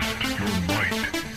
Test your might.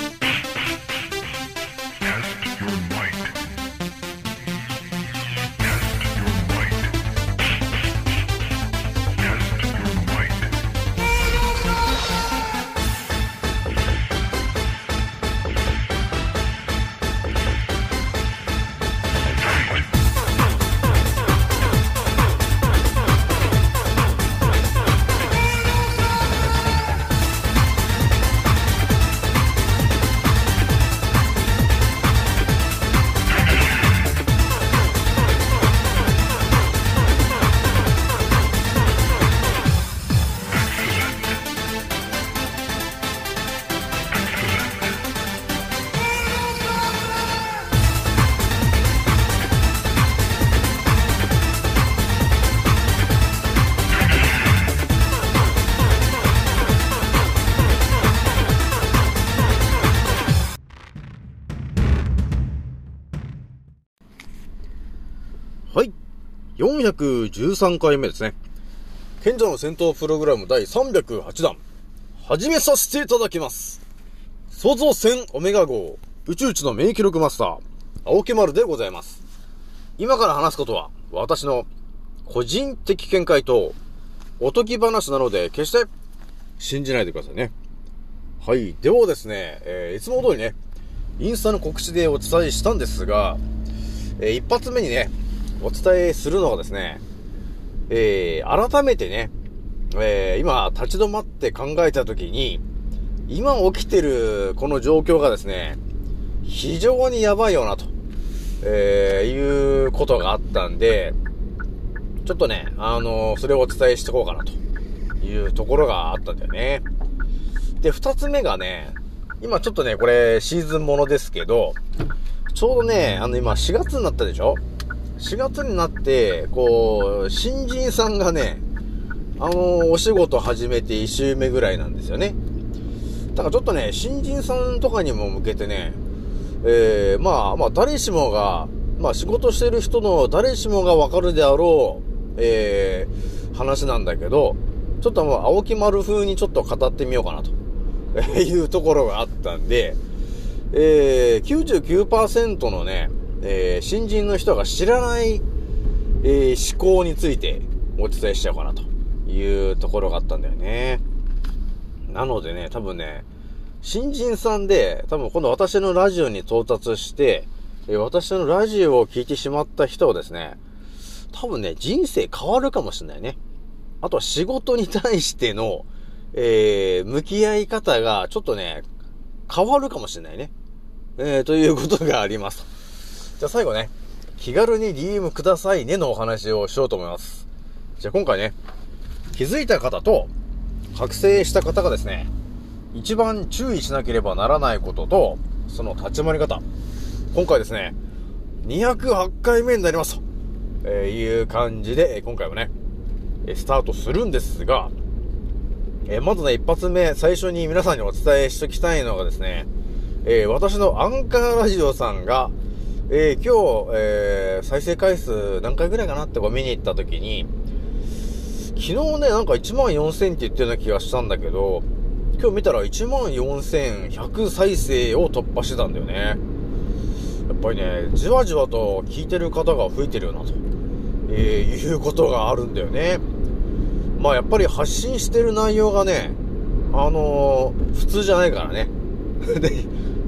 413回目ですね。賢者の戦闘プログラム第308弾、始めさせていただきます。創造戦オメガ号、宇宙一の免疫力マスター、青木丸でございます。今から話すことは、私の個人的見解と、おとぎ話なので、決して信じないでくださいね。はい。ではですね、えー、いつも通りね、インスタの告知でお伝えしたんですが、えー、一発目にね、お伝えするのがですね、えー、改めてね、えー、今、立ち止まって考えたときに、今起きてるこの状況がですね、非常にやばいよな、と、えー、いうことがあったんで、ちょっとね、あのー、それをお伝えしていこうかな、というところがあったんだよね。で、二つ目がね、今ちょっとね、これシーズンものですけど、ちょうどね、あの今4月になったでしょ？4月になって、こう、新人さんがね、あのお仕事始めて1週目ぐらいなんですよね。だからちょっとね、新人さんとかにも向けてね、えー、まあ、まあ、誰しもが、まあ、仕事してる人の誰しもがわかるであろう、えー、話なんだけど、ちょっともう、青木丸風にちょっと語ってみようかなと、いうところがあったんで、えー、99%のね、えー、新人の人が知らない、えー、思考についてお伝えしちゃおうかなというところがあったんだよね。なのでね、多分ね、新人さんで、多分今度私のラジオに到達して、えー、私のラジオを聞いてしまった人はですね、多分ね、人生変わるかもしれないね。あとは仕事に対しての、えー、向き合い方がちょっとね、変わるかもしれないね。えー、ということがあります。じゃあ最後ね、気軽に DM くださいねのお話をしようと思います。じゃあ今回ね、気づいた方と、覚醒した方がですね、一番注意しなければならないことと、その立ち回り方。今回ですね、208回目になりますと、えいう感じで、今回はね、スタートするんですが、えまずね、一発目、最初に皆さんにお伝えしときたいのがですね、えー、私のアンカーラジオさんが、えー、今日、えー、再生回数何回ぐらいかなってこう見に行った時に、昨日ね、なんか1万4000って言ってるような気がしたんだけど、今日見たら1万4100再生を突破してたんだよね。やっぱりね、じわじわと聞いてる方が増えてるよな、と、えー、いうことがあるんだよね。まあやっぱり発信してる内容がね、あのー、普通じゃないからね。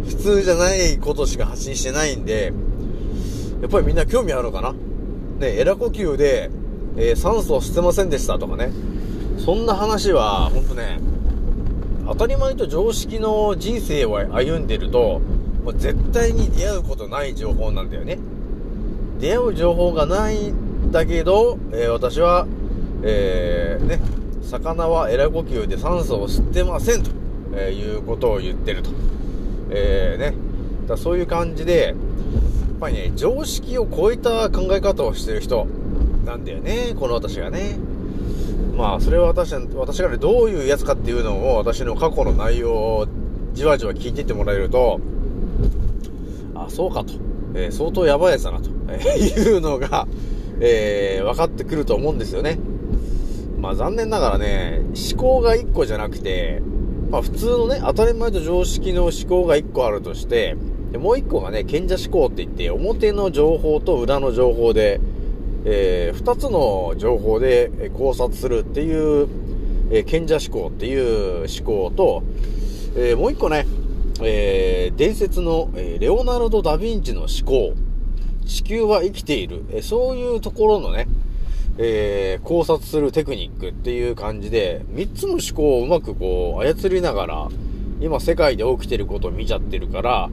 普通じゃないことしか発信してないんで、やっぱりみんな興味あるのかな？ね、エラ呼吸で、えー、酸素を捨てませんでしたとかね。そんな話は、ほんとね、当たり前と常識の人生を歩んでると、もう絶対に出会うことない情報なんだよね。出会う情報がないんだけど、えー、私は、えー、ね、魚はエラ呼吸で酸素を吸ってませんと、えいうことを言ってると。えー、ね。だそういう感じで、ぱりね、常識を超えた考え方をしてる人なんだよね、この私がね。まあ、それは私、私がね、どういうやつかっていうのを、私の過去の内容をじわじわ聞いていってもらえると、あ、そうかと。えー、相当やばいやつだなと、えー、いうのが、えー、分かってくると思うんですよね。まあ残念ながらね、思考が1個じゃなくて、まあ普通のね、当たり前と常識の思考が1個あるとして、でもう1個がね、賢者思考って言って、表の情報と裏の情報で、えー、2つの情報で考察するっていう、えー、賢者思考っていう思考と、えー、もう1個ね、えー、伝説の、え、レオナルド・ダ・ヴィンチの思考。地球は生きている。え、そういうところのね、えー、考察するテクニックっていう感じで、3つの思考をうまくこう、操りながら、今世界で起きてることを見ちゃってるから、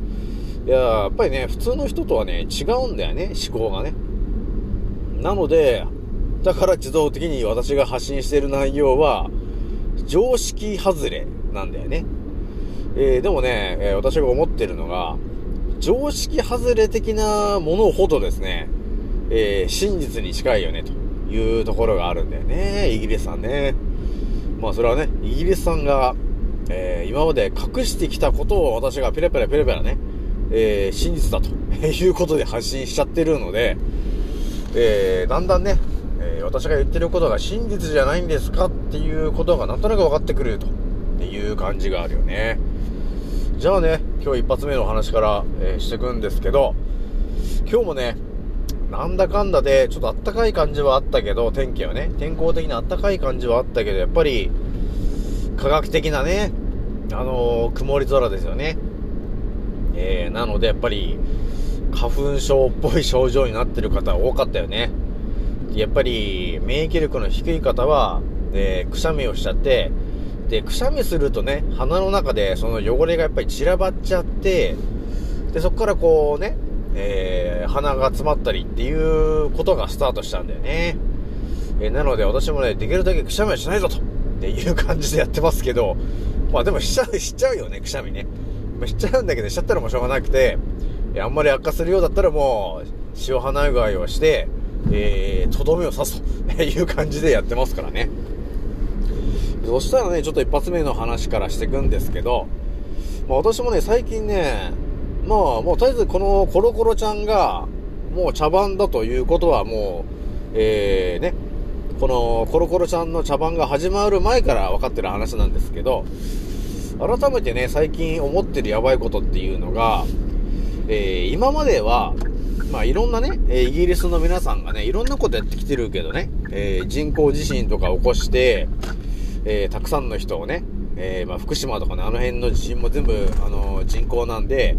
いや、やっぱりね、普通の人とはね、違うんだよね、思考がね。なので、だから自動的に私が発信している内容は、常識外れなんだよね。えー、でもね、えー、私が思ってるのが、常識外れ的なものほどですね、えー、真実に近いよね、というところがあるんだよね、イギリスさんね。まあそれはね、イギリスさんが、え、今まで隠してきたことを私がペラペラペラペラね、えー、真実だということで発信しちゃってるので、えー、だんだんね、えー、私が言ってることが真実じゃないんですかっていうことがなんとなく分かってくるという感じがあるよね。じゃあね、今日一発目のお話から、えー、していくんですけど、今日もね、なんだかんだで、ちょっとあったかい感じはあったけど、天気はね、天候的にあったかい感じはあったけど、やっぱり、科学的なね、あのー、曇り空ですよね。えー、なのでやっぱり、花粉症っぽい症状になってる方多かったよね。やっぱり、免疫力の低い方は、えー、くしゃみをしちゃって、で、くしゃみするとね、鼻の中でその汚れがやっぱり散らばっちゃって、で、そこからこうね、えー、鼻が詰まったりっていうことがスタートしたんだよね。えー、なので私もね、できるだけくしゃみはしないぞと、っていう感じでやってますけど、まあでもしちゃう、しちゃうよね、くしゃみね。まあ、しちゃうんだけど、しちゃったらもうしょうがなくて、えあんまり悪化するようだったらもう、塩鼻うがいをして、えー、とどめを刺すと いう感じでやってますからね。そしたらね、ちょっと一発目の話からしていくんですけど、まあ私もね、最近ね、まあもうとりあえずこのコロコロちゃんが、もう茶番だということはもう、えー、ね、このコロコロちゃんの茶番が始まる前から分かってる話なんですけど、改めてね、最近思ってるやばいことっていうのが、えー、今までは、まあいろんなね、イギリスの皆さんがね、いろんなことやってきてるけどね、えー、人工地震とか起こして、えー、たくさんの人をね、えー、まあ、福島とかね、あの辺の地震も全部、あのー、人口なんで、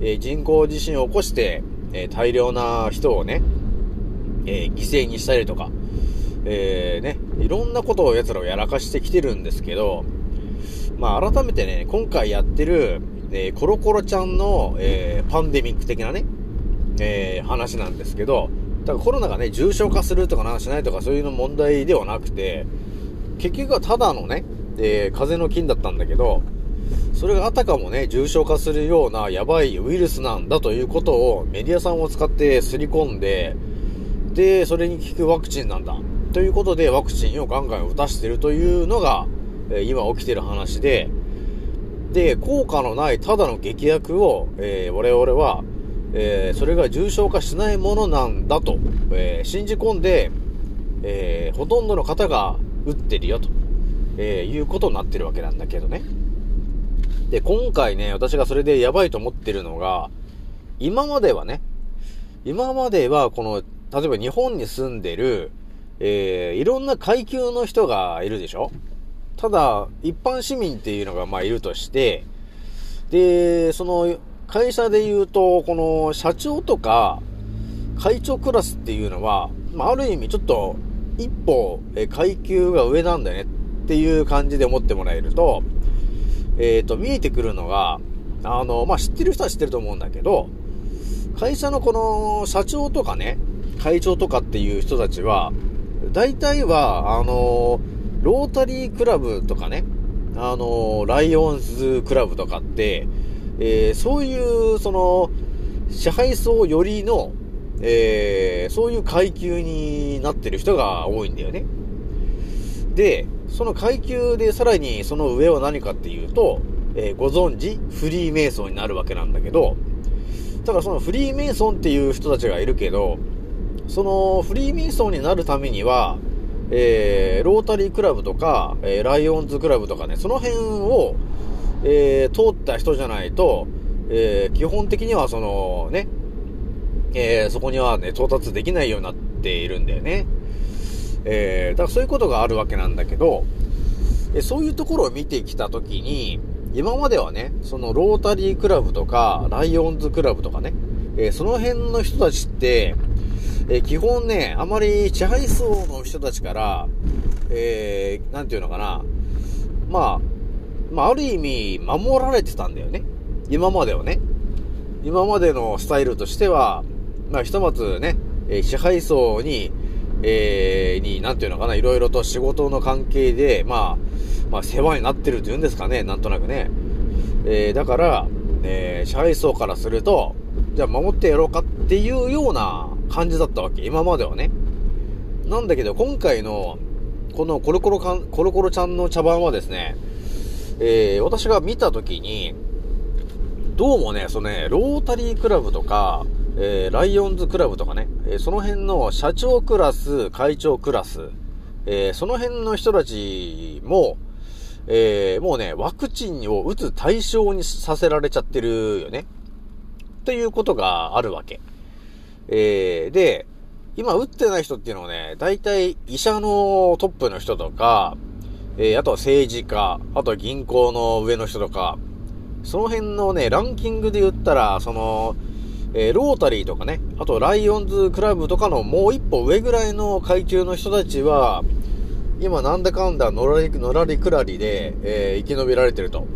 えー、人工地震を起こして、え大量な人をね、え犠牲にしたりとか、えね、いろんなことを奴らをやらかしてきてるんですけど、まあ、改めてね、今回やってる、えコロコロちゃんの、えパンデミック的なね、え話なんですけど、だからコロナがね、重症化するとかなしないとかそういうの問題ではなくて、結局はただのね、え、風邪の菌だったんだけど、それがあたかもね、重症化するようなやばいウイルスなんだということをメディアさんを使ってすり込んで、で、それに効くワクチンなんだ。ということでワクチンをガンガン打たしてるというのが、え、今起きてる話で、で、効果のないただの劇薬を、えー、我々は、えー、それが重症化しないものなんだと、えー、信じ込んで、え、ほとんどの方が打ってるよと、えいうことになってるわけなんだけどね。で、今回ね、私がそれでやばいと思ってるのが、今まではね、今まではこの、例えば日本に住んでる、え、いろんな階級の人がいるでしょ？ただ、一般市民っていうのがまあいるとして、で、その、会社で言うと、この社長とか会長クラスっていうのは、まあ、ある意味ちょっと一歩、え階級が上なんだよねっていう感じで思ってもらえると、えっ、ー、と、見えてくるのが、あの、まあ、知ってる人は知ってると思うんだけど、会社のこの社長とかね、会長とかっていう人たちは、大体は、あの、ロータリークラブとかね、あの、ライオンズクラブとかって、えー、そういう、その、支配層寄りの、えー、そういう階級になってる人が多いんだよね。で、その階級でさらにその上は何かっていうと、えー、ご存知、フリーメイソンになるわけなんだけど、ただそのフリーメイソンっていう人たちがいるけど、そのフリーメイソンになるためには、えー、ロータリークラブとか、えー、ライオンズクラブとかね、その辺を、えー、通った人じゃないと、え、基本的にはそのね、え、そこにはね、到達できないようになっているんだよね。え、だからそういうことがあるわけなんだけど、えそういうところを見てきたときに、今まではね、そのロータリークラブとか、ライオンズクラブとかね、え、その辺の人たちって、えー、基本ね、あまり支配層の人たちから、えー、なんていうのかな、まあ、まあ、ある意味、守られてたんだよね。今まではね。今までのスタイルとしては、まあ、ひとまずね、えー、支配層に、えー、に、なんていうのかな、いろいろと仕事の関係で、まあ、まあ、世話になってるというんですかね、なんとなくね。えー、だから、えー、支配層からすると、じゃあ守ってやろうかっていうような感じだったわけ。今まではね。なんだけど、今回の、このコロコロかん、コロコロちゃんの茶番はですね、えー、私が見たときに、どうもね、そのね、ロータリークラブとか、えー、ライオンズクラブとかね、えー、その辺の社長クラス、会長クラス、えー、その辺の人たちも、えー、もうね、ワクチンを打つ対象にさせられちゃってるよね。っていうことがあるわけ。えー、で、今打ってない人っていうのはね、大体医者のトップの人とか、えー、あとは政治家、あとは銀行の上の人とか、その辺のね、ランキングで言ったら、その、えー、ロータリーとかね、あとライオンズクラブとかのもう一歩上ぐらいの階級の人たちは、今なんだかんだのらり、のらりくらりで、えー、生き延びられてると、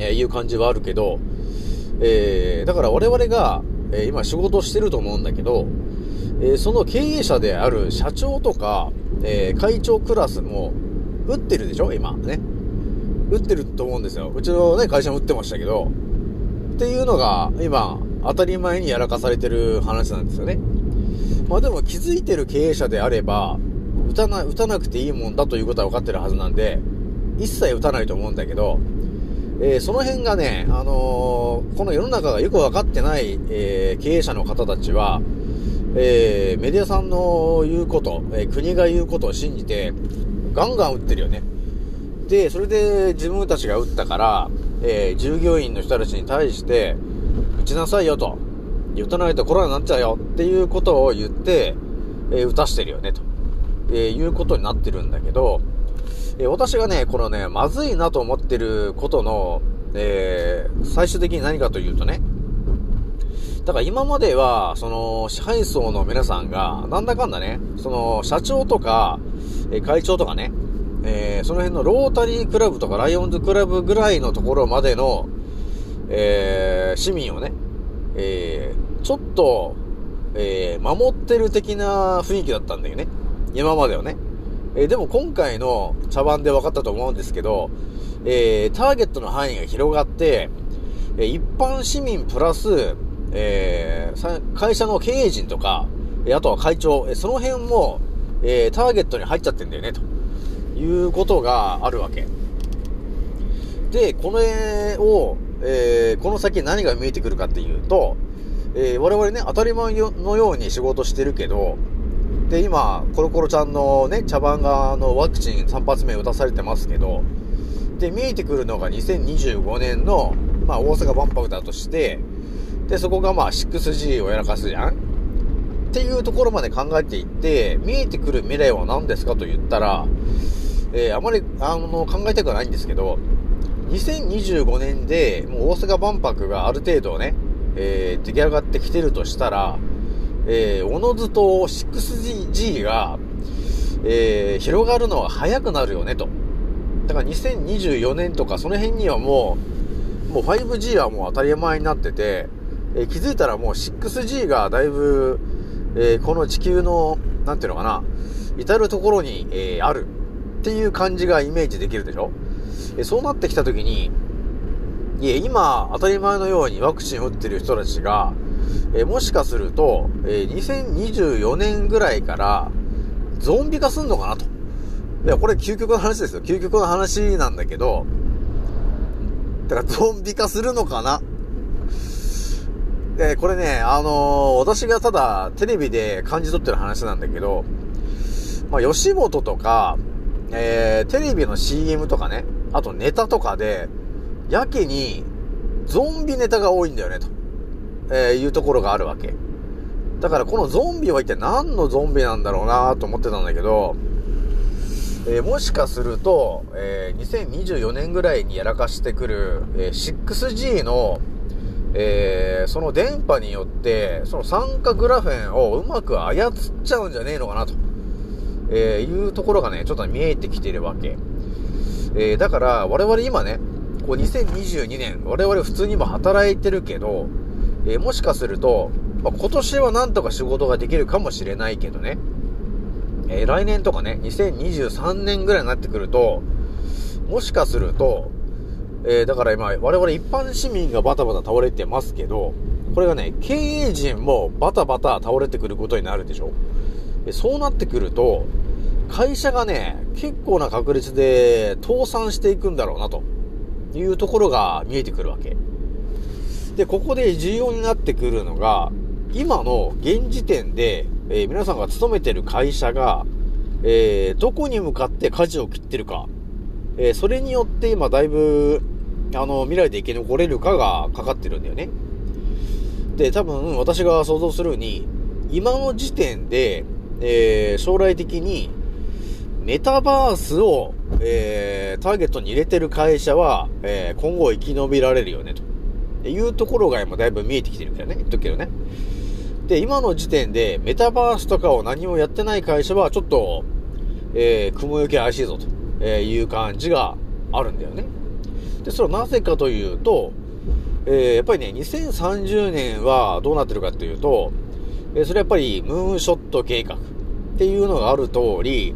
えー、いう感じはあるけど、えー、だから我々が、えー、今仕事してると思うんだけど、えー、その経営者である社長とか、えー、会長クラスも、打ってるでしょ？今ね。打ってると思うんですよ。うちのね、会社も打ってましたけど、っていうのが、今、当たり前にやらかされてる話なんですよね。まあでも気づいてる経営者であれば、打たな、打たなくていいもんだということは分かってるはずなんで、一切打たないと思うんだけど、えー、その辺がね、あのー、この世の中がよく分かってない、えー、経営者の方たちは、えメディアさんの言うこと、え国が言うことを信じて、ガンガン打ってるよね。で、それで自分たちが打ったから、え従業員の人たちに対して、打ちなさいよと。打たないとコロナになっちゃうよっていうことを言って、え打たしてるよねと、えいうことになってるんだけど、え私がね、このね、まずいなと思ってることの、えー、最終的に何かというとね、だから今までは、その、支配層の皆さんが、なんだかんだね、その、社長とか、え会長とかね、えー、その辺のロータリークラブとかライオンズクラブぐらいのところまでの、えー、市民をね、えー、ちょっと、え、守ってる的な雰囲気だったんだよね。今まではね。えー、でも今回の茶番で分かったと思うんですけど、えー、ターゲットの範囲が広がって、え、一般市民プラス、えー、会社の経営陣とか、あとは会長、えその辺も、えターゲットに入っちゃってんだよね、ということがあるわけ。で、これを、えこの先何が見えてくるかっていうと、え我々ね、当たり前のように仕事してるけど、で、今、コロコロちゃんのね、茶番が、あの、ワクチン3発目打たされてますけど、で、見えてくるのが2025年の、まあ、大阪万博だとして、で、そこがまあ 6G をやらかすじゃん？っていうところまで考えていって、見えてくる未来は何ですかと言ったら、えー、あまり、あの、考えたくはないんですけど、2025年で、もう大阪万博がある程度ね、えー、出来上がってきてるとしたら、えー、おのずと 6G が、えー、広がるのは早くなるよねと。だから2024年とかその辺にはもう、もう 5G はもう当たり前になってて、えー、気づいたらもう 6G がだいぶ、えー、この地球の、なんていうのかな、至るところに、えー、あるっていう感じがイメージできるでしょえそうなってきたときに、いえ、今、当たり前のようにワクチン打ってる人たちが、えもしかすると、え2024年ぐらいから、ゾンビ化すんのかなと。いや、これ究極の話ですよ。究極の話なんだけど、だからゾンビ化するのかなで、これね、あのー、私がただテレビで感じ取ってる話なんだけど、まあ、吉本とか、えー、テレビの CM とかね、あとネタとかで、やけにゾンビネタが多いんだよね、と、えー、いうところがあるわけ。だからこのゾンビは一体何のゾンビなんだろうなと思ってたんだけど、えー、もしかすると、えー、2024年ぐらいにやらかしてくる、えー、6G の、え、その電波によって、その酸化グラフェンをうまく操っちゃうんじゃねえのかなと、えいうところがね、ちょっと見えてきてるわけ。えだから我々今ね、こう2022年、我々普通にも働いてるけど、えもしかすると、まあ、今年はなんとか仕事ができるかもしれないけどね、えー、来年とかね、2023年ぐらいになってくると、もしかすると、えー、だから今、我々一般市民がバタバタ倒れてますけど、これがね、経営陣もバタバタ倒れてくることになるでしょそうなってくると、会社がね、結構な確率で倒産していくんだろうな、というところが見えてくるわけ。で、ここで重要になってくるのが、今の現時点で、えー、皆さんが勤めてる会社が、えー、どこに向かって舵を切ってるか、えー、それによって今だいぶ、あの、未来で生き残れるかがかかってるんだよね。で、多分私が想像するに、今の時点で、え将来的に、メタバースを、えターゲットに入れてる会社は、え今後生き延びられるよね、というところが今だいぶ見えてきてるからね、言っとくけどね。で、今の時点でメタバースとかを何もやってない会社はちょっと、えー、雲行き怪しいぞという感じがあるんだよね。で、それはなぜかというと、えー、やっぱりね、2030年はどうなってるかというと、えー、それやっぱりムーンショット計画っていうのがある通り、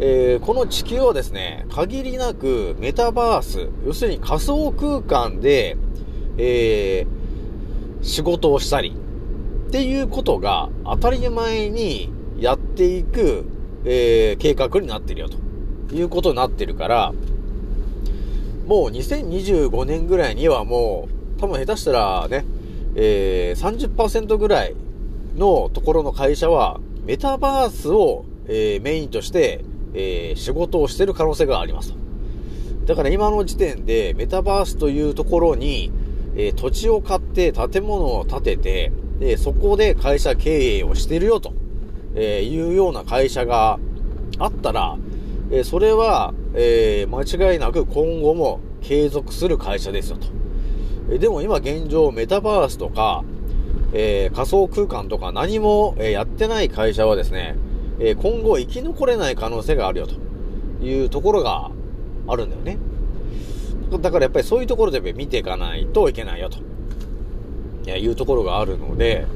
えー、この地球はですね、限りなくメタバース、要するに仮想空間で、えー、仕事をしたり、っていうことが当たり前にやっていく、えー、計画になってるよということになってるから、もう2025年ぐらいにはもう、多分下手したらね、えー、30%ぐらいのところの会社は、メタバースを、えー、メインとして、えー、仕事をしてる可能性があります。だから今の時点でメタバースというところに、えー、土地を買って建物を建てて、で、そこで会社経営をしてるよと、えいうような会社があったら、えそれは、え間違いなく今後も継続する会社ですよと。えでも今現状メタバースとか、え、仮想空間とか何も、えやってない会社はですね、え今後生き残れない可能性があるよというところがあるんだよね。だからやっぱりそういうところで見ていかないといけないよと。いうところがあるので、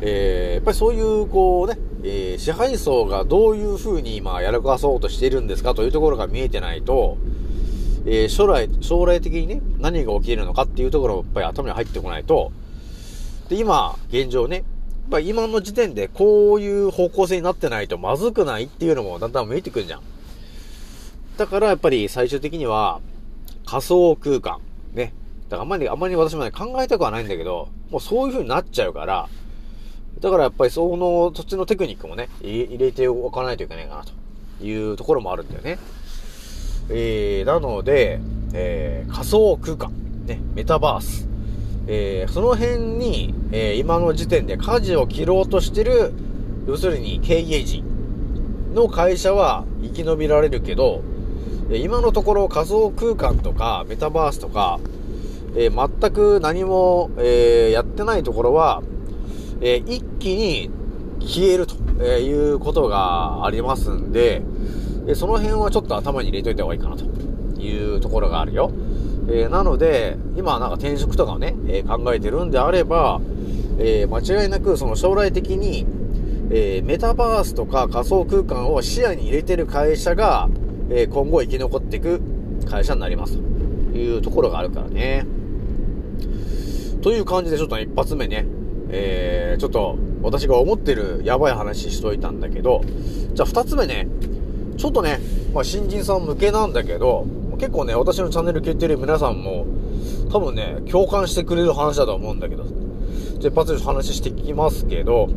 えー、やっぱりそういう、こうね、えー、支配層がどういうふうに今やらかそうとしているんですかというところが見えてないと、えー、将来、将来的にね、何が起きるのかっていうところをやっぱり頭に入ってこないと、で、今、現状ね、やっぱ今の時点でこういう方向性になってないとまずくないっていうのもだんだん見えてくるじゃん。だからやっぱり最終的には仮想空間、ね、だからあんまり、あんまり私もね、考えたくはないんだけど、もうそういう風になっちゃうから、だからやっぱりその土地のテクニックもね、入れておかないといけないかなというところもあるんだよね。えー、なので、えー、仮想空間、ね、メタバース、えー、その辺に、えー、今の時点で舵を切ろうとしてる、要するに経営陣の会社は生き延びられるけど、今のところ仮想空間とかメタバースとか、えー、全く何も、えー、やってないところは、えー、一気に消えるということがありますんで、えその辺はちょっと頭に入れといた方がいいかなというところがあるよ。えなので、今なんか転職とかをね、え考えてるんであれば、え間違いなくその将来的に、えメタバースとか仮想空間を視野に入れてる会社が、え今後生き残っていく会社になりますというところがあるからね。という感じでちょっと、ね、一発目ね、えー、ちょっと私が思ってるやばい話しといたんだけど、じゃあ二つ目ね、ちょっとね、まあ、新人さん向けなんだけど、結構ね、私のチャンネル聞いてる皆さんも、多分ね、共感してくれる話だと思うんだけど、じゃあ一発で話していきますけど、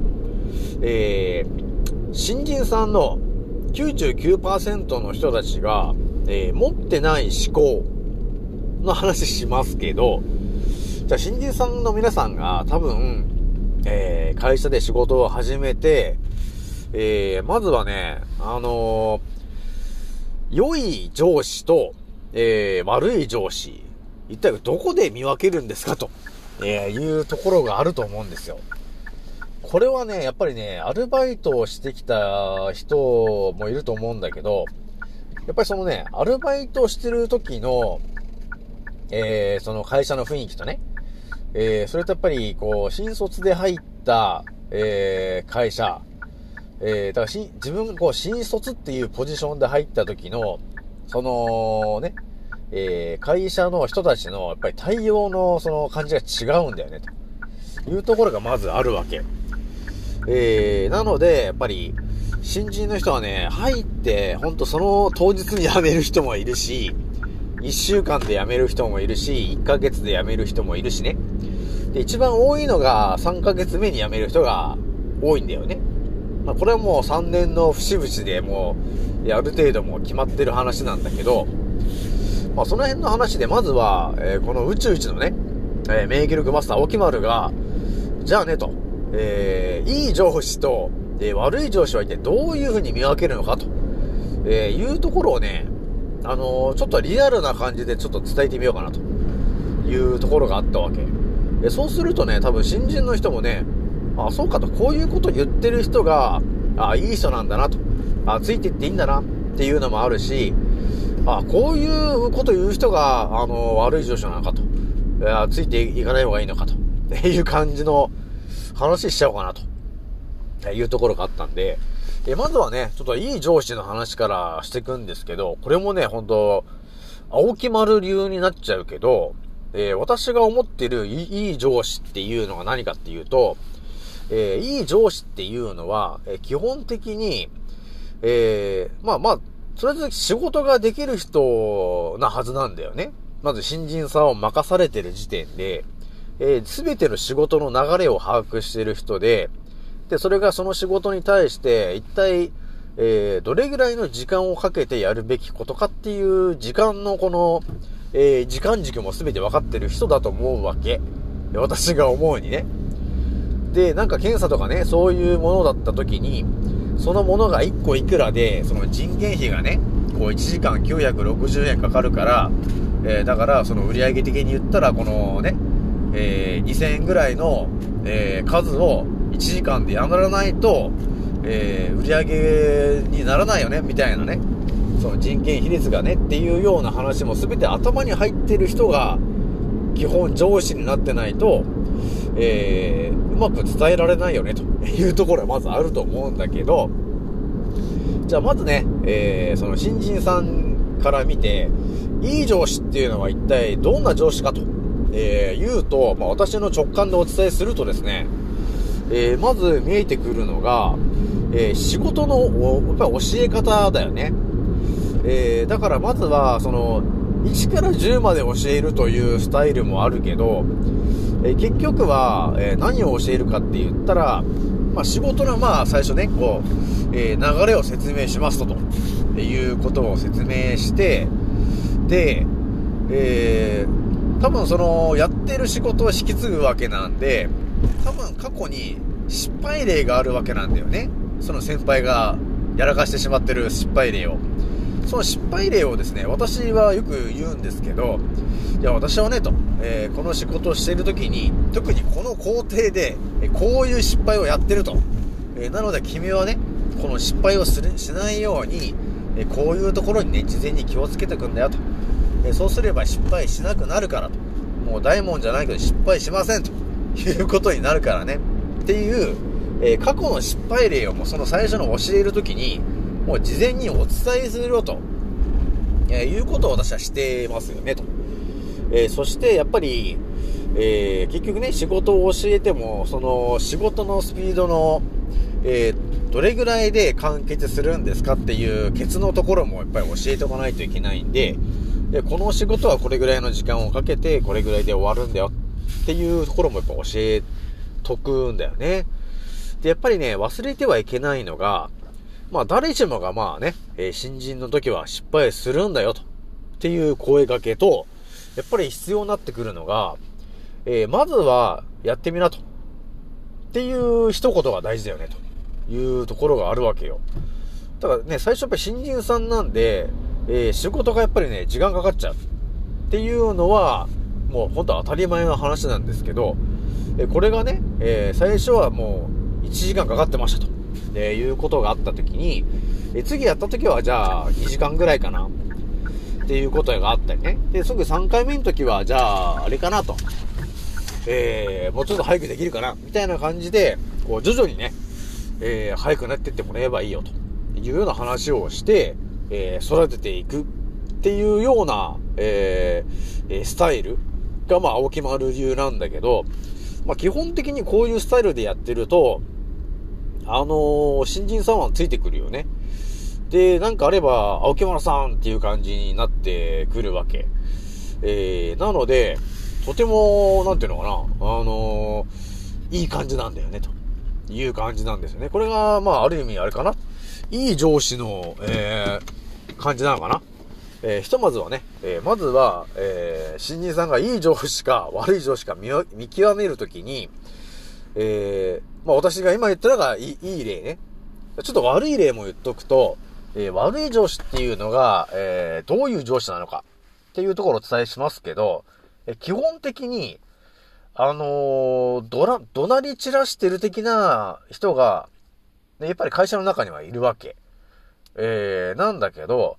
えー、新人さんの99%の人たちが、えー、持ってない思考の話しますけど、じゃあ新人さんの皆さんが多分、えー、会社で仕事を始めて、えー、まずはね、あのー、良い上司と、えー、悪い上司、一体どこで見分けるんですかと、えー、いうところがあると思うんですよ。これはね、やっぱりね、アルバイトをしてきた人もいると思うんだけど、やっぱりそのね、アルバイトしてる時の、えー、その会社の雰囲気とね、えー、それとやっぱり、こう、新卒で入った、えー、会社、えー、だからし、自分がこう、新卒っていうポジションで入った時の、その、ね、えー、会社の人たちの、やっぱり対応の、その感じが違うんだよね、というところがまずあるわけ。えー、なので、やっぱり、新人の人はね、入って、ほんとその当日に辞める人もいるし、1週間で辞める人もいるし、1ヶ月で辞める人もいるしね。で、一番多いのが3ヶ月目に辞める人が多いんだよね。まあ、これはもう3年の節々でもう、ある程度も決まってる話なんだけど、まあ、その辺の話で、まずは、えー、この宇宙一のね、えー、免疫力マスター、青木丸が、じゃあね、と。えー、いい上司と、えー、悪い上司は一体どういう風に見分けるのかと、えー、いうところをね、あのー、ちょっとリアルな感じでちょっと伝えてみようかなというところがあったわけ。えそうするとね、多分新人の人もね、あ、そうかと、こういうこと言ってる人が、あ、いい人なんだなと、あ、ついていっていいんだなっていうのもあるし、あ、こういうこと言う人が、あの、悪い上司なのかと、ついていかない方がいいのかと、っていう感じの、話しちゃおうかなと。いうところがあったんで、えまずはね、ちょっといい上司の話からしていくんですけど、これもね、ほんと、青木丸流になっちゃうけど、えー、私が思ってるいい上司っていうのが何かっていうと、えー、いい上司っていうのは、えー、基本的に、え、まあまあ、それぞれ仕事ができる人なはずなんだよね。まず新人さんを任されてる時点で、えす、べての仕事の流れを把握している人で、で、それがその仕事に対して、一体、えー、どれぐらいの時間をかけてやるべきことかっていう時間のこの、えー、時間軸も全て分かってる人だと思うわけ。私が思うにね。で、なんか検査とかね、そういうものだった時に、そのものが1個いくらで、その人件費がね、こう1時間960円かかるから、えー、だからその売上的に言ったら、このね、えー、2000円ぐらいの、えー、数を1時間でやらないと、えー、売り上げにならないよね、みたいなね。その人件比率がねっていうような話も全て頭に入ってる人が基本上司になってないと、えー、うまく伝えられないよねというところはまずあると思うんだけど、じゃあまずね、えー、その新人さんから見て、いい上司っていうのは一体どんな上司かとえー、言うと、まあ、私の直感でお伝えするとですね、えー、まず見えてくるのが、えー、仕事の、やっぱ教え方だよね。えー、だからまずは、その、1から10まで教えるというスタイルもあるけど、え結局は、え何を教えるかって言ったら、まあ、仕事のまあ最初ね、こう、え流れを説明しますと、ということを説明して、で、えー、多分その、やってる仕事を引き継ぐわけなんで、多分過去に失敗例があるわけなんだよね。その先輩がやらかしてしまってる失敗例を。その失敗例をですね、私はよく言うんですけど、いや、私はね、と、えー、この仕事をしている時に、特にこの工程で、えこういう失敗をやってると。えー、なので君はね、この失敗をするしないように、えこういうところにね、事前に気をつけてくんだよと。えそうすれば失敗しなくなるからと。もう大門じゃないけど失敗しませんということになるからね。っていう、えー、過去の失敗例をもうその最初の教えるときに、もう事前にお伝えするよと、えー、いうことを私はしてますよねと。えー、そしてやっぱり、え結局ね、仕事を教えても、その仕事のスピードの、えどれぐらいで完結するんですかっていうケツのところもやっぱり教えておかないといけないんで、で、この仕事はこれぐらいの時間をかけて、これぐらいで終わるんだよっていうところもやっぱ教えとくんだよね。で、やっぱりね、忘れてはいけないのが、まあ誰しもがまあね、えー、新人の時は失敗するんだよと。っていう声掛けと、やっぱり必要になってくるのが、えー、まずはやってみなと。っていう一言が大事だよね、というところがあるわけよ。だからね、最初やっぱり新人さんなんで、えー、仕事がやっぱりね、時間かかっちゃう。っていうのは、もう本当当たり前の話なんですけど、えこれがね、えー、最初はもう1時間かかってましたと、えいうことがあった時に、え次やった時はじゃあ2時間ぐらいかなっていうことがあったりね。で、すぐ3回目の時はじゃああれかなと。えー、もうちょっと早くできるかなみたいな感じで、こう徐々にね、えー、早くなってってもらえばいいよというような話をして、えー、育てていくっていうような、えー、スタイルが、まあ、青木丸流なんだけど、まあ、基本的にこういうスタイルでやってると、あのー、新人さんはついてくるよね。で、なんかあれば、青木丸さんっていう感じになってくるわけ。えー、なので、とても、なんていうのかな、あのー、いい感じなんだよね、という感じなんですよね。これが、まあ、ある意味、あれかないい上司の、えー、感じなのかな？えー、ひとまずはね、えー、まずは、えー、新人さんがいい上司か悪い上司か見見極めるときに、えー、まあ私が今言ったのがいいいい例ね。ちょっと悪い例も言っとくと、えー、悪い上司っていうのが、えー、どういう上司なのかっていうところをお伝えしますけど、えー、基本的に、あのー、どら、怒鳴り散らしてる的な人が、ね、やっぱり会社の中にはいるわけ。えー、なんだけど、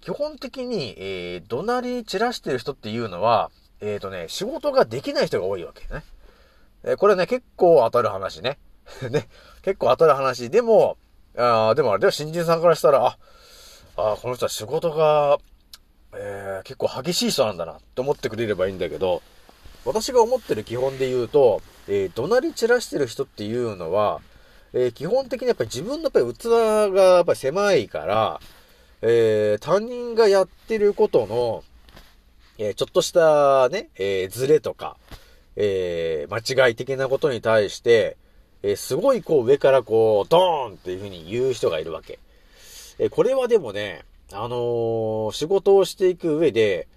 基本的に、えー、怒鳴り散らしてる人っていうのは、えっ、ー、とね、仕事ができない人が多いわけね。えー、これね、結構当たる話ね。ね、結構当たる話。でも、あでもあれでは新人さんからしたら、あ、あこの人は仕事が、えー、結構激しい人なんだなって思ってくれればいいんだけど、私が思ってる基本で言うと、えー、怒鳴り散らしてる人っていうのは、えー、基本的にやっぱり自分のやっぱり器がやっぱり狭いから、えー、他人がやってることの、えー、ちょっとしたね、えー、ズレとか、えー、間違い的なことに対して、えー、すごいこう上からこう、ドーンっていう風に言う人がいるわけ。えー、これはでもね、あのー、仕事をしていく上で、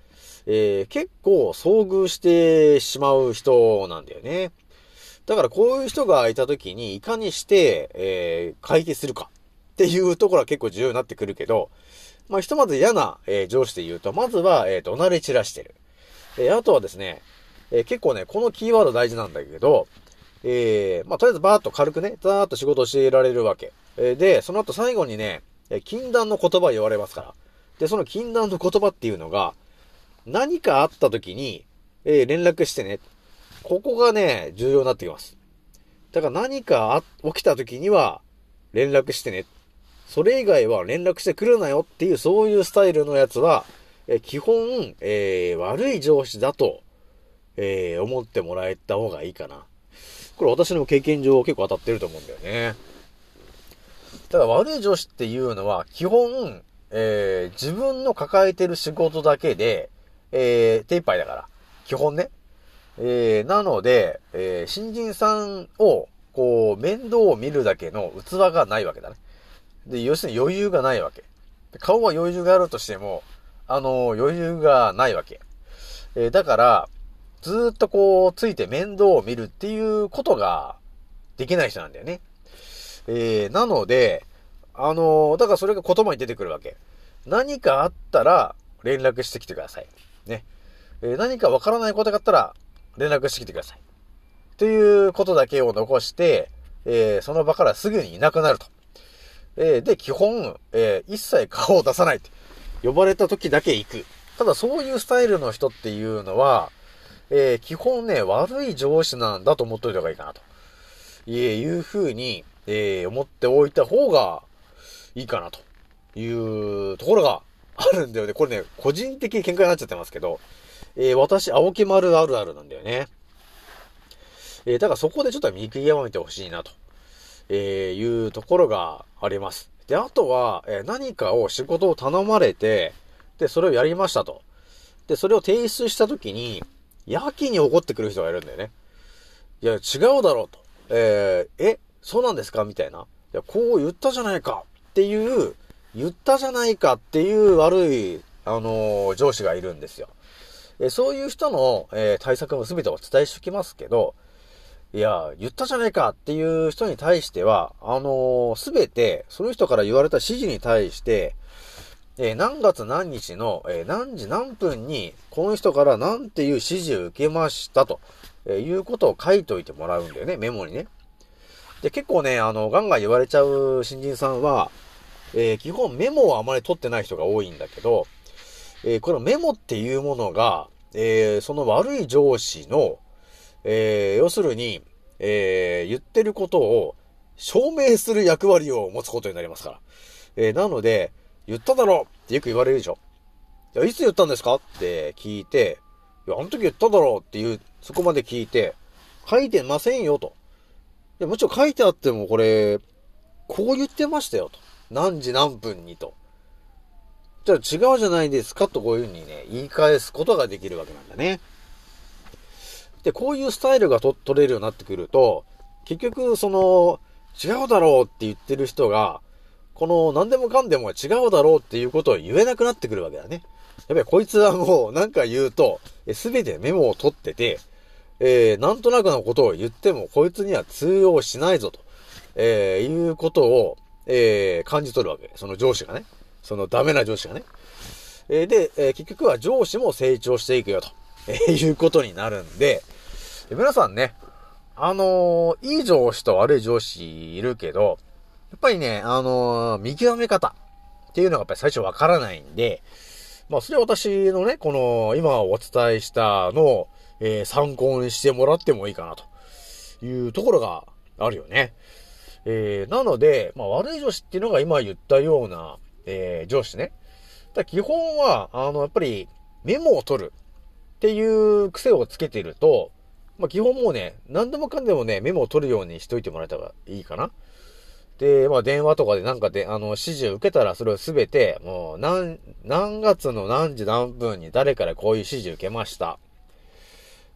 えー、結構遭遇してしまう人なんだよね。だからこういう人がいた時にいかにして、えー、解決するかっていうところは結構重要になってくるけど、まあ、ひとまず嫌な、えー、上司で言うと、まずは、えー、怒鳴り散らしてる。えー、あとはですね、えー、結構ね、このキーワード大事なんだけど、えー、まあ、とりあえずバーっと軽くね、ざーっと仕事を教えられるわけ。えー、で、その後最後にね、え禁断の言葉言われますから。で、その禁断の言葉っていうのが、何かあった時に、えー、連絡してね。ここがね、重要になってきます。だから何か起きた時には、連絡してね。それ以外は連絡してくるなよっていう、そういうスタイルのやつは、え基本、えー、悪い上司だと、えー、思ってもらえた方がいいかな。これ私の経験上結構当たってると思うんだよね。ただ悪い上司っていうのは、基本、えー、自分の抱えてる仕事だけで、えー、手一杯だから。基本ね。えー、なので、えー、新人さんを、こう、面倒を見るだけの器がないわけだね。で、要するに余裕がないわけ。顔は余裕があるとしても、あの、余裕がないわけ。えー、だから、ずっとこう、ついて面倒を見るっていうことができない人なんだよね。えー、なので、あのだからそれが言葉に出てくるわけ。何かあったら連絡してきてください。ね。えー、何かわからないことがあったら連絡してきてください。ということだけを残して、えー、その場からすぐにいなくなると。えー、で、基本、えー、一切顔を出さないって。呼ばれた時だけ行く。ただそういうスタイルの人っていうのは、えー、基本ね、悪い上司なんだと思っといた方がいいかなと。いうふうに、え、思っておいた方がいいかなというところがあるんだよね。これね、個人的見解になっちゃってますけど、えー、私、青木丸あるあるなんだよね。えー、だからそこでちょっと見極めてほしいなと。え、いうところがあります。で、あとは、えー、何かを仕事を頼まれて、で、それをやりましたと。で、それを提出したときに、やけに怒ってくる人がいるんだよね。いや、違うだろうと。えー、え、そうなんですかみたいな。いや、こう言ったじゃないか。っていう、言ったじゃないかっていう悪い、あのー、上司がいるんですよ。えそういう人の、え、対策も全てお伝えしておきますけど、いや、言ったじゃないかっていう人に対しては、あのす、べて、その人から言われた指示に対して、えー、何月何日の、えー、何時何分に、この人から何ていう指示を受けましたと、え、いうことを書いといてもらうんだよね、メモにね。で、結構ね、あの、ガンガン言われちゃう新人さんは、え、基本メモをあまり取ってない人が多いんだけど、えー、このメモっていうものが、えー、その悪い上司の、えー、要するに、え、言ってることを証明する役割を持つことになりますから。え、なので、言っただろってよく言われるでしょ。いや、いつ言ったんですか？って聞いて、いや、あの時言っただろうっていう、そこまで聞いて、書いてませんよと。いや、もちろん書いてあってもこれ、こう言ってましたよと。何時何分にと。じゃあ違うじゃないですかとこういうふうにね、言い返すことができるわけなんだね。で、こういうスタイルがと取れるようになってくると、結局、その、違うだろうって言ってる人が、この何でもかんでも違うだろうっていうことを言えなくなってくるわけだね。やっぱりこいつはもうなんか言うと、すべてメモを取ってて、えー、なんとなくのことを言ってもこいつには通用しないぞと、えー、いうことを、えー、感じ取るわけ。その上司がね。そのダメな上司がね。えー、で、えー、結局は上司も成長していくよと、え、いうことになるんで、皆さんね、あのー、いい上司と悪い上司いるけど、やっぱりね、あの見極め方っていうのがやっぱり最初わからないんで、まあ、それは私のね、この、今お伝えしたのを、え参考にしてもらってもいいかなというところがあるよね。えー、なので、まあ、悪い上司っていうのが今言ったような、えー、上司ね。だ基本は、あの、やっぱりメモを取るっていう癖をつけてると、まあ、基本もうね、何でもかんでもね、メモを取るようにしといてもらえたらいいかな。で、まあ、電話とかでなんかで、あの、指示を受けたら、それをすべて、もう、何、何月の何時何分に誰からこういう指示を受けました。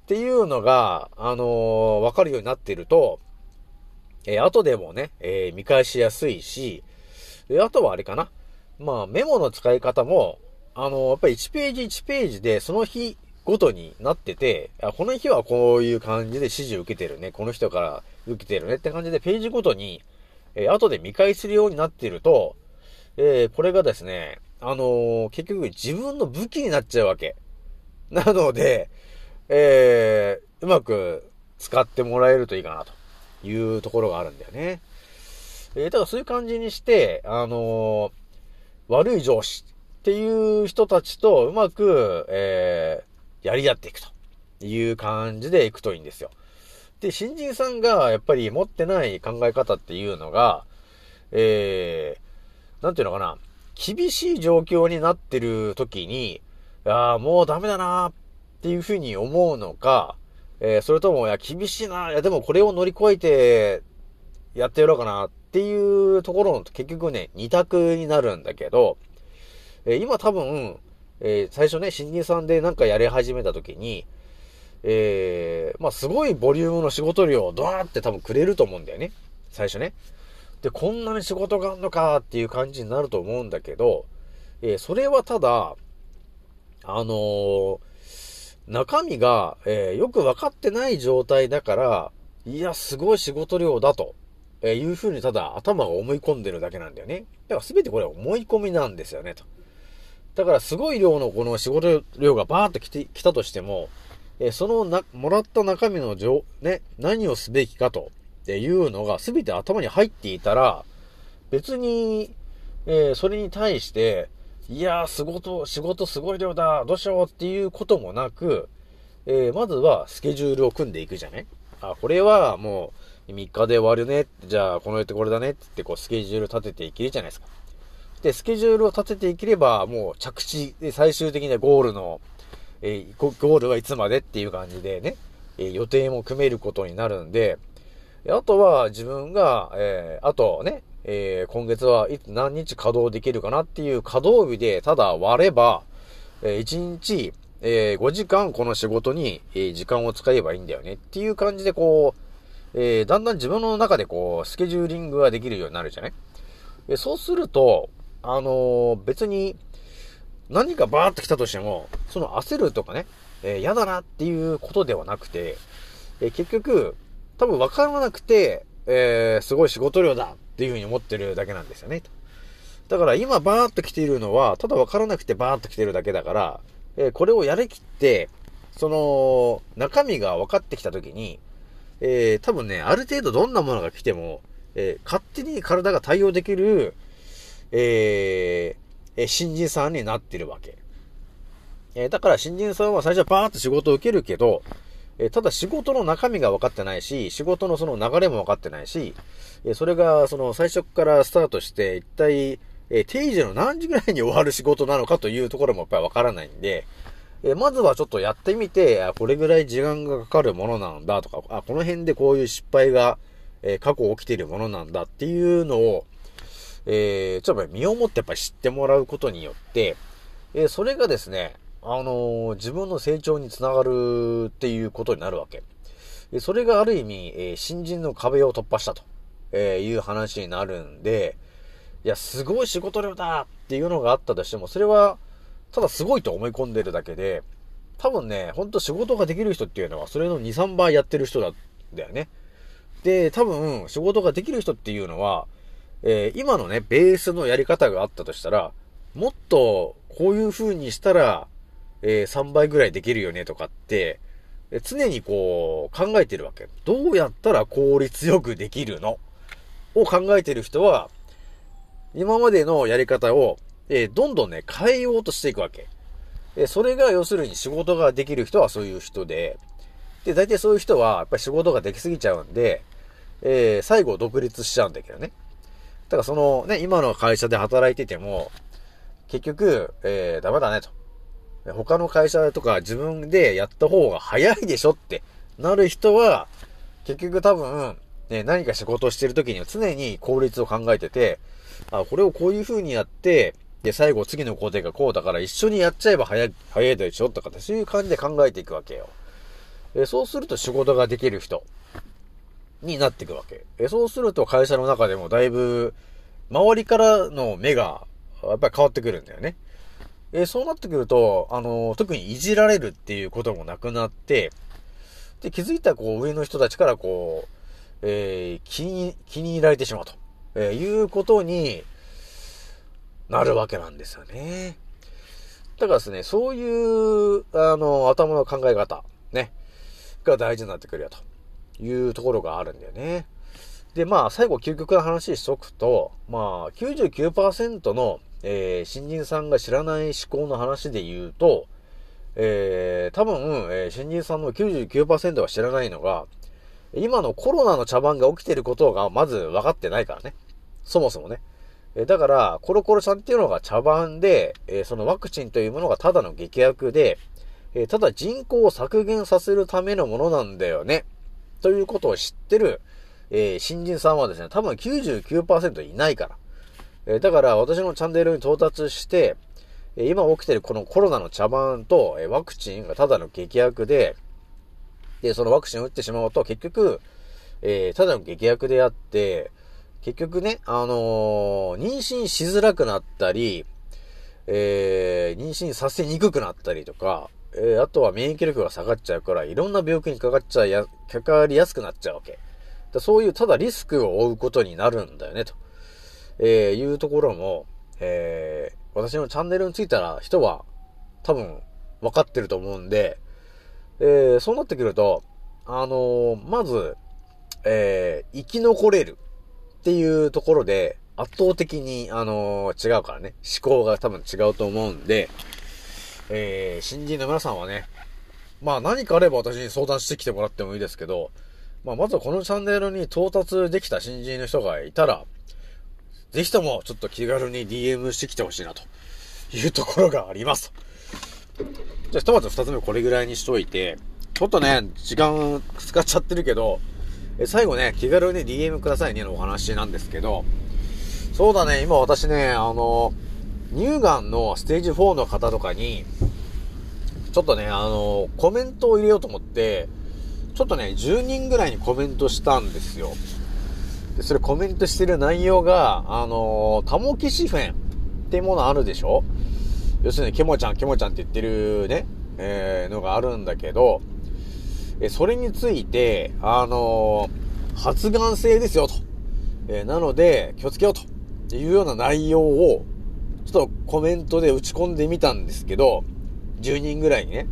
っていうのが、あのー、わかるようになってると、えー、後でもね、えー、見返しやすいし、で、あとはあれかな。まあ、メモの使い方も、あの、やっぱり1ページ1ページでその日ごとになってて、この日はこういう感じで指示を受けてるね、この人から受けてるねって感じでページごとに、えー、後で見返するようになっていると、えー、これがですね、あのー、結局自分の武器になっちゃうわけ。なので、えー、うまく使ってもらえるといいかなというところがあるんだよね。えー、だそういう感じにして、あの悪い上司っていう人たちとうまく、えー、やり合っていくという感じでいくといいんですよ。で、新人さんがやっぱり持ってない考え方っていうのが、えー、なんていうのかな、厳しい状況になってる時に、ああ、もうダメだなっていうふうに思うのか、えー、それとも、いや、厳しいな、いや、でもこれを乗り越えて、やってやろうかなっっていうところの結局ね、二択になるんだけど、えー、今多分、えー、最初ね、新人さんでなんかやり始めた時に、えー、まあ、すごいボリュームの仕事量をドーって多分くれると思うんだよね。最初ね。で、こんなに仕事があんのかっていう感じになると思うんだけど、えー、それはただ、あの、中身が、えー、よく分かってない状態だから、いや、すごい仕事量だと、えいうふうにただ頭が思い込んでるだけなんだよね。だから全てこれは思い込みなんですよね、と。だからすごい量のこの仕事量がバーッと来て、来たとしても、えそのな、もらった中身の情、ね、何をすべきかと、っていうのが全て頭に入っていたら、別に、えー、それに対して、いやー、仕事、仕事すごい量だ、どうしようっていうこともなく、えー、まずはスケジュールを組んでいくじゃないあ、これはもう3日で終わるね。じゃあ、この予定これだねってこうスケジュール立てていけるじゃないですか。で、スケジュールを立てていければ、もう着地で最終的なゴールのえー、ゴールはいつまでっていう感じでね、えー、予定も組めることになるんで、あとは自分が、えー、あとね、えー、今月はいつ何日稼働できるかなっていう稼働日でただ割れば、えー、1日、えー、5時間この仕事に、え、時間を使えばいいんだよねっていう感じでこう、えー、だんだん自分の中でこう、スケジューリングができるようになるじゃない？えそうすると、あのー、別に、何かバーっと来たとしても、その焦るとかね、えー、嫌だなっていうことではなくて、えー、結局、多分分からなくて、えー、すごい仕事量だっていうふうに思ってるだけなんですよね。だから今バーっと来ているのは、ただ分からなくてバーっと来てるだけだから、えー、これをやりきって、その、中身が分かってきたときに、えー、多分ね、ある程度どんなものが来ても、えー、勝手に体が対応できる、えー、新人さんになってるわけ。えー、だから新人さんは最初はパーッと仕事を受けるけど、えー、ただ仕事の中身が分かってないし、仕事のその流れも分かってないし、えー、それがその最初からスタートして、一体、え、定時の何時ぐらいに終わる仕事なのかというところもやっぱり分からないんで、えまずはちょっとやってみて、これぐらい時間がかかるものなんだとか、あ、この辺でこういう失敗が、え過去起きているものなんだっていうのを、えー、ちょっと身をもってやっぱり知ってもらうことによって、えそれがですね、あの自分の成長につながるっていうことになるわけ。それがある意味、え新人の壁を突破したと、えいう話になるんで、いや、すごい仕事量だっていうのがあったとしても、それは、ただすごいと思い込んでるだけで、多分ね、ほんと仕事ができる人っていうのは、それの2、3倍やってる人なんだよね。で、多分、仕事ができる人っていうのは、えー、今のね、ベースのやり方があったとしたら、もっと、こういう風にしたら、えー、3倍ぐらいできるよねとかって、常にこう、考えてるわけ。どうやったら効率よくできるの？を考えてる人は、今までのやり方を、えー、どんどんね、変えようとしていくわけ。えそれが要するに仕事ができる人はそういう人で、で、大体そういう人は、やっぱり仕事ができすぎちゃうんで、えー、最後独立しちゃうんだけどね。だからそのね、今の会社で働いてても、結局、えー、ダメだねと。他の会社とか自分でやった方が早いでしょってなる人は、結局多分、ね、何か仕事してる時には常に効率を考えてて、あ、これをこういう風にやって、で、最後次の工程がこうだから一緒にやっちゃえば早い、早いでしょとかって、そういう感じで考えていくわけよ。えそうすると仕事ができる人になっていくわけ。えそうすると会社の中でもだいぶ、周りからの目が、やっぱり変わってくるんだよね。えそうなってくると、あの特にいじられるっていうこともなくなって、で、気づいたこう上の人たちからこう、えー、気に、気に入られてしまうと、えー、いうことになるわけなんですよね。だからですね、そういう、あの、頭の考え方、ね、が大事になってくるよと。いうところがあるんだよね。で、まあ、最後、究極の話しとくと、まあ、99%の、えー、新人さんが知らない思考の話で言うと、えー、多分、えー、新人さんの99%が知らないのが、今のコロナの茶番が起きてることがまず分かってないからね。そもそもね。えだから、コロコロちゃんっていうのが茶番で、えそのワクチンというものがただの劇薬で、えただ人口を削減させるためのものなんだよね。ということを知ってる、え、新人さんはですね、多分99%いないから。え、だから私のチャンネルに到達して、え、今起きてるこのコロナの茶番と、えワクチンがただの劇薬で、で、そのワクチンを打ってしまうと結局、えただの劇薬であって、結局ね、あの妊娠しづらくなったり、え妊娠させにくくなったりとか、えー、あとは免疫力が下がっちゃうから、いろんな病気にかかっちゃや、かかりやすくなっちゃうわけ。だそういう、ただリスクを負うことになるんだよね、と、えー、いうところも、えー、私のチャンネルについたら人は多分分かってると思うんで、えー、そうなってくると、あのー、まず、えー、生き残れるっていうところで、圧倒的に、あのー、違うからね、思考が多分違うと思うんで、えー、新人の皆さんはね、まあ何かあれば私に相談してきてもらってもいいですけど、まあまずはこのチャンネルに到達できた新人の人がいたら、ぜひともちょっと気軽に DM してきてほしいなというところがあります。じゃあひとまず二つ目これぐらいにしといて、ちょっとね、時間使っちゃってるけど、え最後ね、気軽に DM くださいねのお話なんですけど、そうだね、今私ね、あの、乳がんのステージ4の方とかに、ちょっとね、あの、コメントを入れようと思って、ちょっとね、10人ぐらいにコメントしたんですよ。で、それコメントしてる内容が、あの、タモキシフェンっていうものあるでしょ？要するに、ケモちゃん、ケモちゃんって言ってるね、えー、のがあるんだけど、え、それについて、あのー、発がん性ですよ、と。え、なので、気をつけようというような内容を、ちょっとコメントで打ち込んでみたんですけど、10人ぐらいにね。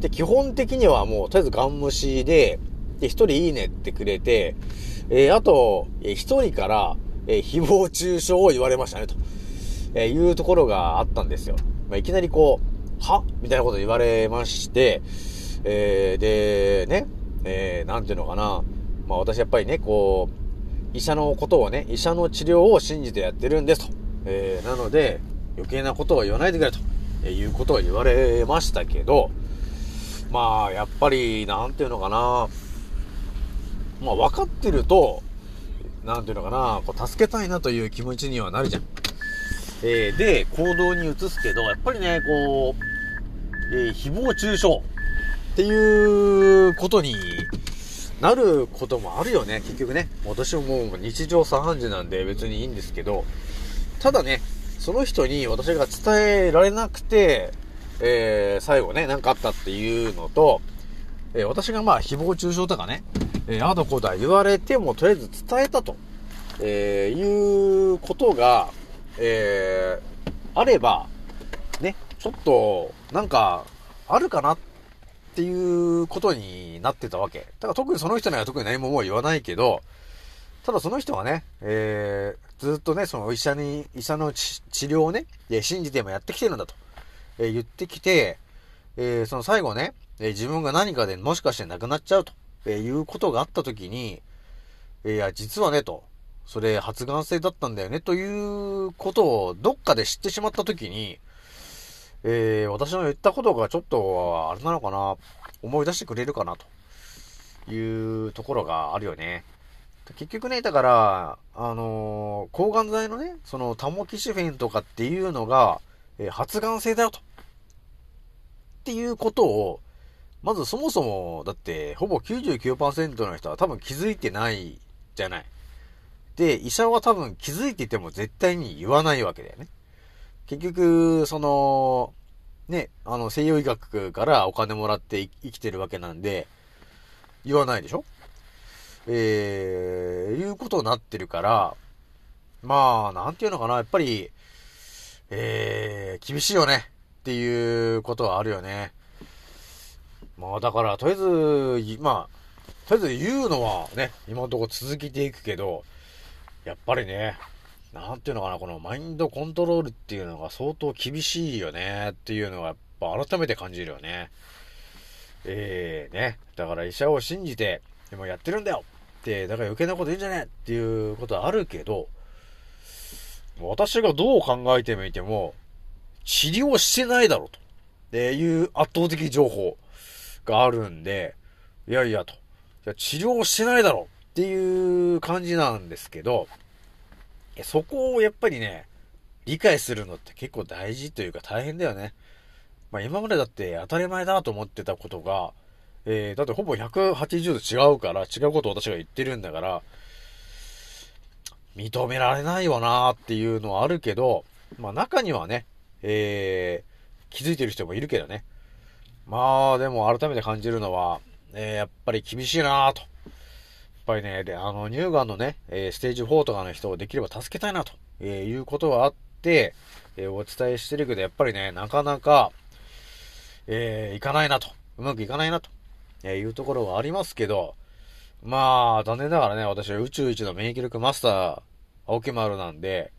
で、基本的にはもう、とりあえずガン無視で、で、1人いいねってくれて、えー、あと、えー、1人から、えー、誹謗中傷を言われましたね、と、えいうところがあったんですよ。まあ、いきなりこう、は？みたいなこと言われまして、えー、で、ね、えー、なんていうのかな。まあ私やっぱりね、こう、医者のことをね、医者の治療を信じてやってるんですと。えー、なので、余計なことは言わないでくれと、えいうことを言われましたけど、まあ、やっぱり、なんていうのかな。まあ、分かってると、なんていうのかな、こう、助けたいなという気持ちにはなるじゃん。えー、で、行動に移すけど、やっぱりね、こう、えー、誹謗中傷っていうことになることもあるよね、結局ね。私ももう日常茶飯事なんで別にいいんですけど、ただね、その人に私が伝えられなくて、えー、最後ね、何かあったっていうのと、えー、私がまあ誹謗中傷とかね、えー、あどこだ言われてもとりあえず伝えたと、えー、いうことが、えー、あれば、ね、ちょっと、なんか、あるかなっていうことになってたわけ。だから特にその人には特に何ももう言わないけど、ただその人はね、えー、ずっとね、その医者に、医者の治療をね、信じてもやってきてるんだと、えー、言ってきて、えー、その最後ね、え自分が何かでもしかして亡くなっちゃうと、えいうことがあった時に、えいや、実はね、と、それ発がん性だったんだよね、ということをどっかで知ってしまった時に、えー、私の言ったことがちょっと、あれなのかな、思い出してくれるかな、というところがあるよね。結局ね、だから、あのー、抗がん剤のね、そのタモキシフェンとかっていうのが、えー、発がん性だよと。っていうことを、まずそもそも、だって、ほぼ99%の人は多分気づいてないじゃない。で、医者は多分気づいてても絶対に言わないわけだよね。結局、その、ね、あの、西洋医学からお金もらって生きてるわけなんで、言わないでしょ？えー、いうことになってるから、まあ、なんていうのかな、やっぱり、えー、厳しいよねっていうことはあるよね。まあ、だから、とりあえず、まあ、とりあえず言うのはね、今のところ続けていくけど、やっぱりね、なんていうのかな、このマインドコントロールっていうのが相当厳しいよねっていうのはやっぱ改めて感じるよね。えー、ね。だから医者を信じて、でもやってるんだよって、だから余計なこと言うんじゃねえっていうことはあるけど、私がどう考えてみても、治療してないだろうと。っていう圧倒的情報があるんで、いやいやと。治療してないだろうっていう感じなんですけど、そこをやっぱりね、理解するのって結構大事というか大変だよね。まあ今までだって当たり前だと思ってたことが、えー、だってほぼ180度違うから、違うことを私が言ってるんだから、認められないよなーっていうのはあるけど、まあ中にはね、えー、気づいてる人もいるけどね。まあでも改めて感じるのは、えー、やっぱり厳しいなーと。ぱりね、で、あの、乳がんのね、え、ステージ4とかの人をできれば助けたいなと、え、いうことはあって、え、お伝えしてるけど、やっぱりね、なかなか、えー、いかないなと、うまくいかないなと、えいうところはありますけど、まあ、残念ながらね、私は宇宙一の免疫力マスター、青木丸なんで、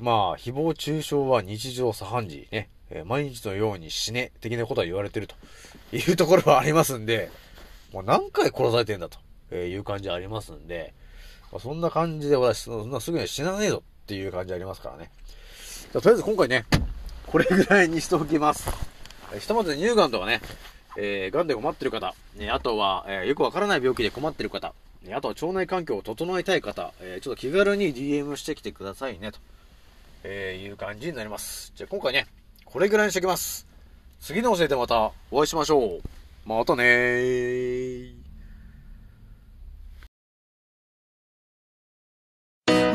まあ、誹謗中傷は日常茶飯事ね、えー、毎日のように死ね、的なことは言われてるというところはありますんで、もう何回殺されてんだと。えいう感じありますんで、まあ、そんな感じで私、そんなすぐに死なねえぞっていう感じありますからね。じゃとりあえず今回ね、これぐらいにしておきます。ひとまず乳がんとかね、えー、癌で困ってる方、ね、あとは、えー、よくわからない病気で困ってる方、ね、あとは腸内環境を整えたい方、えー、ちょっと気軽に DM してきてくださいね、と、えいう感じになります。じゃあ今回ね、これぐらいにしておきます。次の教えてまたお会いしましょう。またねー。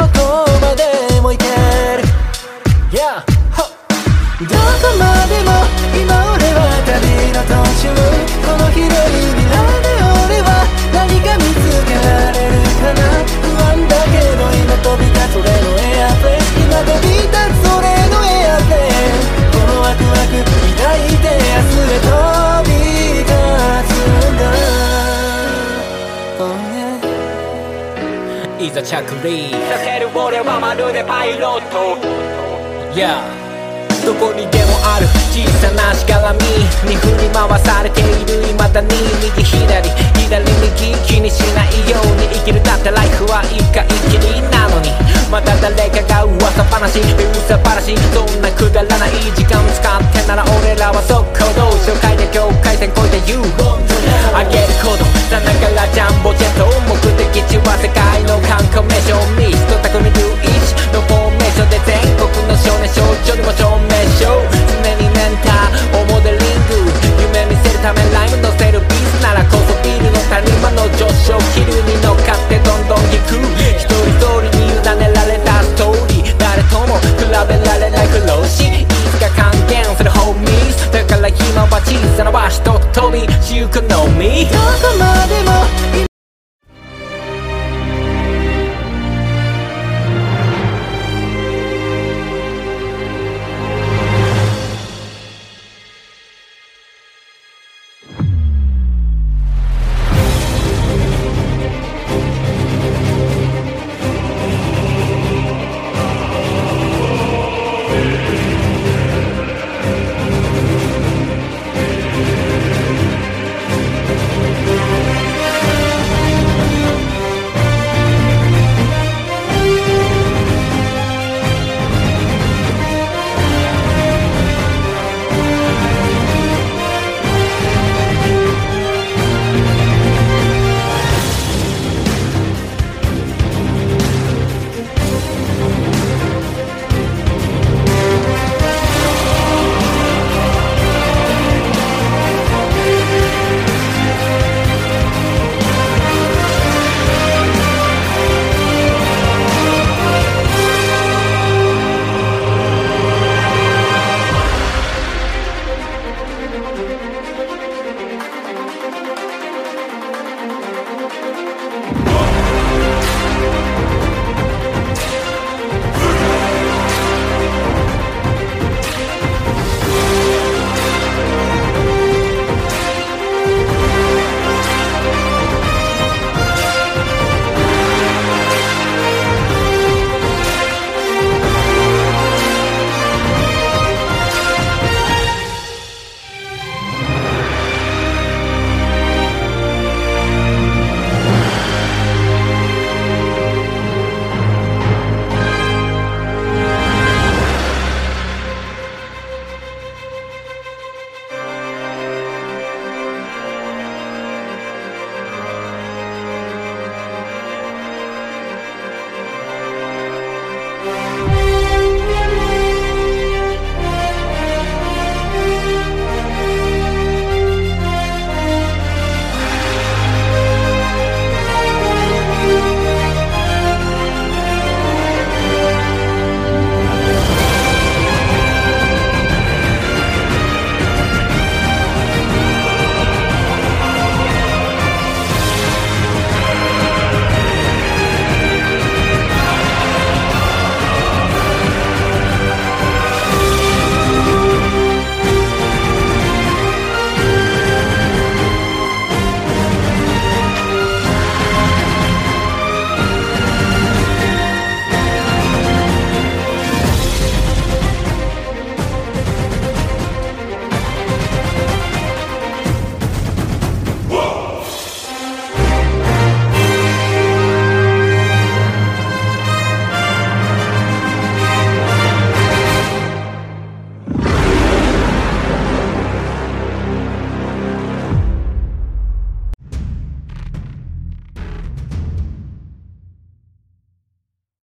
う着陸させる俺はまるでパイロット Yeah どこにでもある。小さなしがらみに振り回されている。未だに右左左右気にしないように生きる。だってライフは一回きりなのに。また誰かが噂話。噂話そんなくだらない時間使ってなら俺らは速攻同紹介で境界線越えて言う。あげるほどさながらジャンボジェット。目的地は世界の観光名所。ミスト匠龍一のフォーム所で全国の少年少女にも証明書常にメンターをモデリング夢見せるためライム乗せるビーズならこそビールの谷間の上昇気流に乗っかってどんどん引く。一人一人に委ねられたストーリー。誰とも比べられない苦労しいつか還元するホーミーだから今は小さな場所と飛び自由くのみ。どこまでも